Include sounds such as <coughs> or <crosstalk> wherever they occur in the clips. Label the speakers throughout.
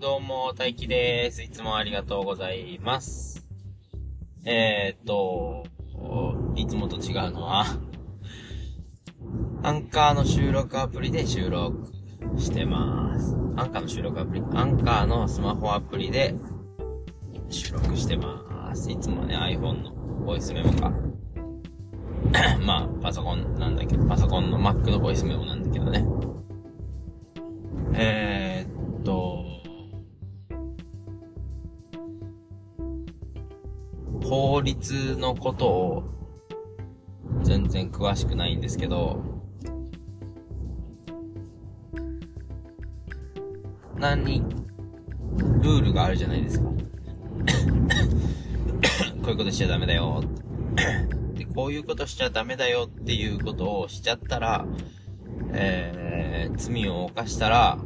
Speaker 1: どうも、大輝です。いつもありがとうございます。えー、っと、いつもと違うのは、アンカーの収録アプリで収録してます。アンカーの収録アプリアンカーのスマホアプリで収録してます。いつもね、iPhone のボイスメモが <coughs> まあ、パソコンなんだけど、パソコンの Mac のボイスメモなんだけどね。えー、法律のことを全然詳しくないんですけど、何、ルールがあるじゃないですか。<coughs> こういうことしちゃダメだよ。で、こういうことしちゃダメだよっていうことをしちゃったら、えー、罪を犯したら、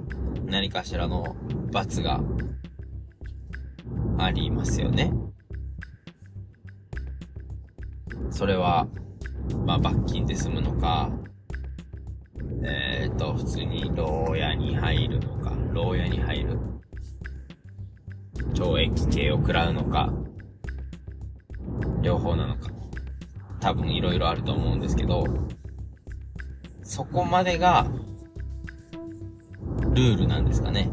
Speaker 1: 何かしらの罰がありますよね。それは、まあ、罰金で済むのか、えっ、ー、と、普通に牢屋に入るのか、牢屋に入る。懲役刑を食らうのか、両方なのか。多分いろいろあると思うんですけど、そこまでが、ルールなんですかね。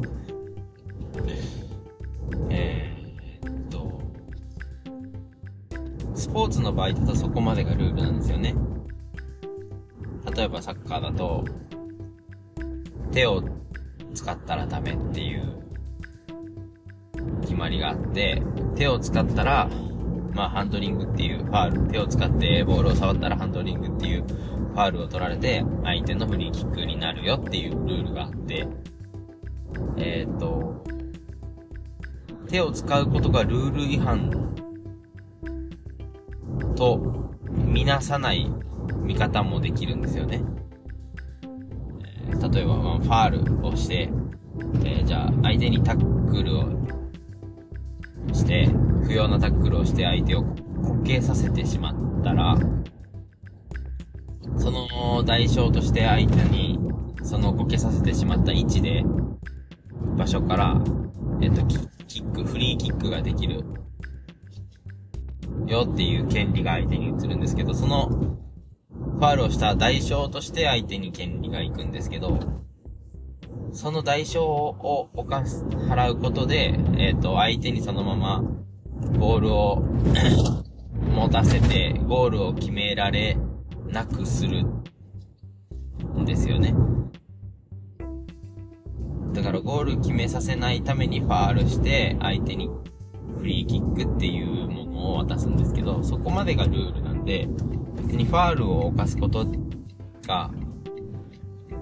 Speaker 1: え、スポーツの場合だとそこまでがルールなんですよね。例えばサッカーだと、手を使ったらダメっていう決まりがあって、手を使ったらまあ、ハンドリングっていうファール、手を使ってボールを触ったらハンドリングっていうファールを取られて、相手のフリーキックになるよっていうルールがあって、えっ、ー、と、手を使うことがルール違反とみなさない見方もできるんですよね。例えば、まあ、ファールをして、えー、じゃあ相手にタックルをして、不要なタックルをして相手を滑稽させてしまったら、その代償として相手に、そのこけさせてしまった位置で、場所から、えっと、キック、フリーキックができる。よっていう権利が相手に移るんですけど、その、ファールをした代償として相手に権利が行くんですけど、その代償を犯す、払うことで、えっ、ー、と、相手にそのまま、ボールを <coughs> 持たせて、ゴールを決められなくするんですよね。だからゴール決めさせないためにファールして、相手にフリーキックっていう渡すんですけど、そこまでがルールなんで、別にファールを犯すことが、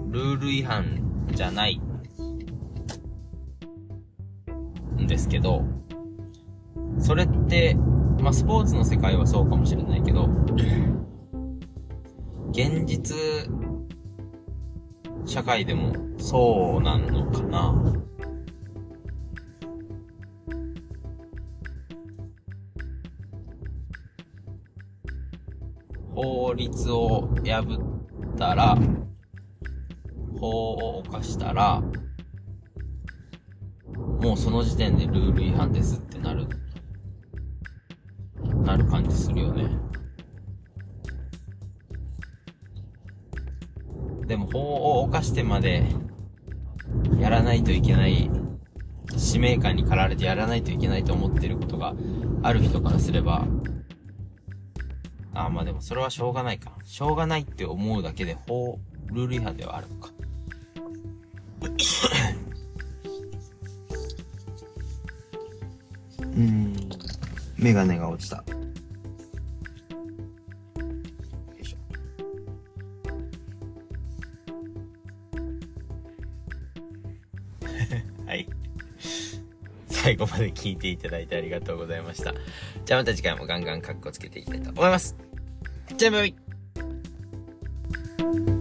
Speaker 1: ルール違反じゃないんですけど、それって、まあ、スポーツの世界はそうかもしれないけど、現実、社会でもそうなのかな。法律を破ったら、法を犯したら、もうその時点でルール違反ですってなる、なる感じするよね。でも法を犯してまでやらないといけない使命感に駆られてやらないといけないと思ってることがある人からすれば、あ、まあでもそれはしょうがないか。しょうがないって思うだけで法、ルール違反ではあるのか。<coughs> うーん、メガネが落ちた。最後まで聞いていただいてありがとうございました。じゃあまた次回もガンガンカッコつけていきたいと思います。じゃあバイバイ